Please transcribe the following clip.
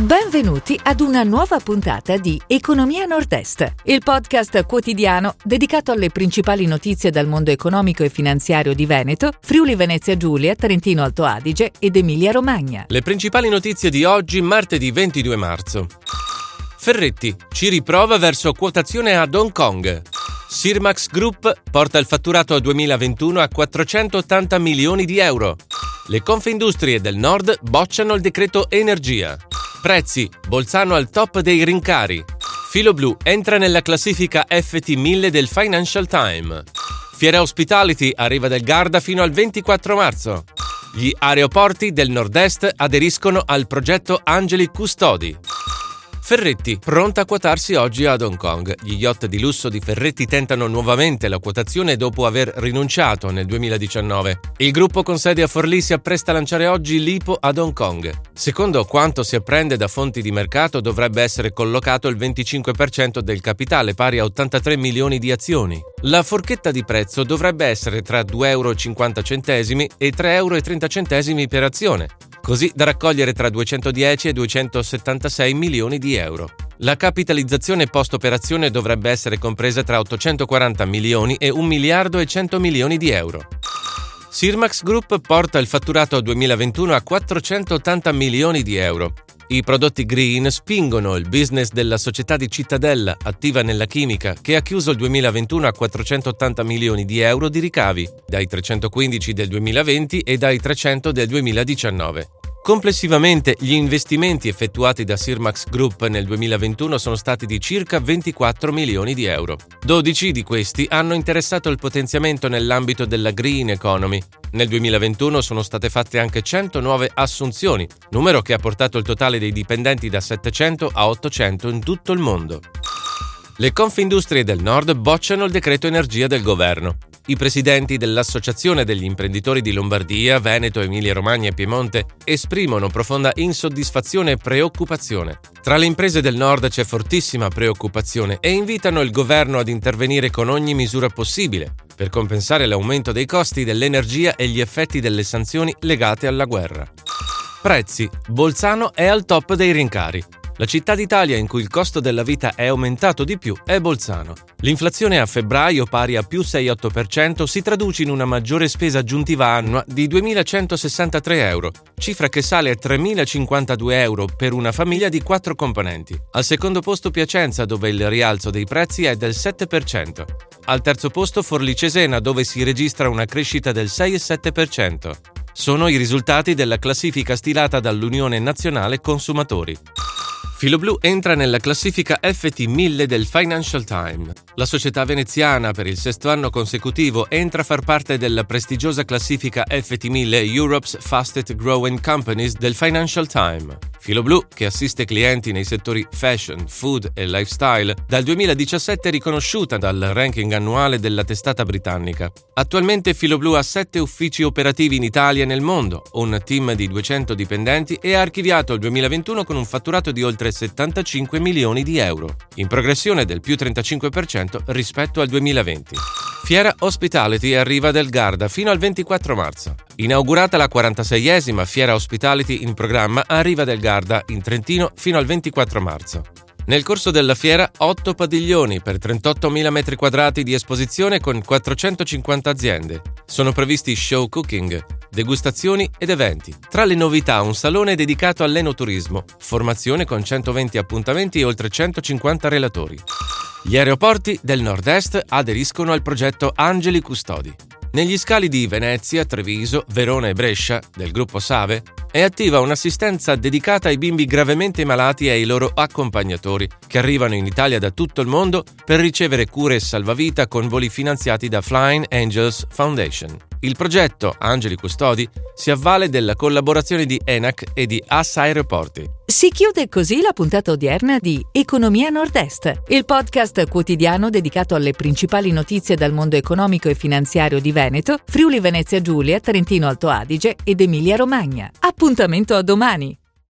Benvenuti ad una nuova puntata di Economia Nord-Est, il podcast quotidiano dedicato alle principali notizie dal mondo economico e finanziario di Veneto, Friuli Venezia Giulia, Trentino Alto Adige ed Emilia Romagna. Le principali notizie di oggi, martedì 22 marzo. Ferretti ci riprova verso quotazione ad Hong Kong. Sirmax Group porta il fatturato 2021 a 480 milioni di euro. Le Confindustrie del Nord bocciano il decreto energia. Prezzi, Bolzano al top dei rincari. Filo Blu entra nella classifica FT1000 del Financial Times. Fiera Hospitality arriva del Garda fino al 24 marzo. Gli aeroporti del nord-est aderiscono al progetto Angeli Custodi. Ferretti, pronta a quotarsi oggi ad Hong Kong. Gli yacht di lusso di Ferretti tentano nuovamente la quotazione dopo aver rinunciato nel 2019. Il gruppo con sede a Forlì si appresta a lanciare oggi l'IPO ad Hong Kong. Secondo quanto si apprende da fonti di mercato, dovrebbe essere collocato il 25% del capitale, pari a 83 milioni di azioni. La forchetta di prezzo dovrebbe essere tra 2,50 euro e 3,30 euro per azione così da raccogliere tra 210 e 276 milioni di euro. La capitalizzazione post-operazione dovrebbe essere compresa tra 840 milioni e 1 miliardo e 100 milioni di euro. Sirmax Group porta il fatturato 2021 a 480 milioni di euro. I prodotti green spingono il business della società di Cittadella, attiva nella chimica, che ha chiuso il 2021 a 480 milioni di euro di ricavi, dai 315 del 2020 e dai 300 del 2019. Complessivamente gli investimenti effettuati da Sirmax Group nel 2021 sono stati di circa 24 milioni di euro. 12 di questi hanno interessato il potenziamento nell'ambito della green economy. Nel 2021 sono state fatte anche 100 nuove assunzioni, numero che ha portato il totale dei dipendenti da 700 a 800 in tutto il mondo. Le Confindustrie del Nord bocciano il decreto energia del governo. I presidenti dell'Associazione degli imprenditori di Lombardia, Veneto, Emilia-Romagna e Piemonte esprimono profonda insoddisfazione e preoccupazione. Tra le imprese del nord c'è fortissima preoccupazione e invitano il governo ad intervenire con ogni misura possibile per compensare l'aumento dei costi dell'energia e gli effetti delle sanzioni legate alla guerra. Prezzi. Bolzano è al top dei rincari. La città d'Italia in cui il costo della vita è aumentato di più è Bolzano. L'inflazione a febbraio, pari a più 6,8%, si traduce in una maggiore spesa aggiuntiva annua di 2.163 euro, cifra che sale a 3.052 euro per una famiglia di quattro componenti. Al secondo posto Piacenza, dove il rialzo dei prezzi è del 7%. Al terzo posto Forlì Cesena, dove si registra una crescita del 6,7%. Sono i risultati della classifica stilata dall'Unione Nazionale Consumatori. Filo Blu entra nella classifica FT1000 del Financial Times. La società veneziana, per il sesto anno consecutivo, entra a far parte della prestigiosa classifica FT1000 Europe's Fastest Growing Companies del Financial Times. Filo Blu, che assiste clienti nei settori fashion, food e lifestyle, dal 2017 è riconosciuta dal ranking annuale della testata britannica. Attualmente Filo Blu ha sette uffici operativi in Italia e nel mondo, un team di 200 dipendenti e ha archiviato il 2021 con un fatturato di oltre 75 milioni di euro, in progressione del più 35% rispetto al 2020. Fiera Hospitality arriva del Garda fino al 24 marzo. Inaugurata la 46esima Fiera Hospitality in programma a Riva del Garda in Trentino fino al 24 marzo. Nel corso della fiera 8 padiglioni per 38.000 m2 di esposizione con 450 aziende. Sono previsti show cooking, degustazioni ed eventi. Tra le novità un salone dedicato all'enoturismo, formazione con 120 appuntamenti e oltre 150 relatori. Gli aeroporti del nord-est aderiscono al progetto Angeli Custodi. Negli scali di Venezia, Treviso, Verona e Brescia, del gruppo Save, è attiva un'assistenza dedicata ai bimbi gravemente malati e ai loro accompagnatori, che arrivano in Italia da tutto il mondo per ricevere cure e salvavita con voli finanziati da Flying Angels Foundation. Il progetto Angeli Custodi si avvale della collaborazione di ENAC e di AS Aeroporti. Si chiude così la puntata odierna di Economia Nord-Est, il podcast quotidiano dedicato alle principali notizie dal mondo economico e finanziario di Veneto, Friuli Venezia Giulia, Trentino Alto Adige ed Emilia Romagna. Appuntamento a domani!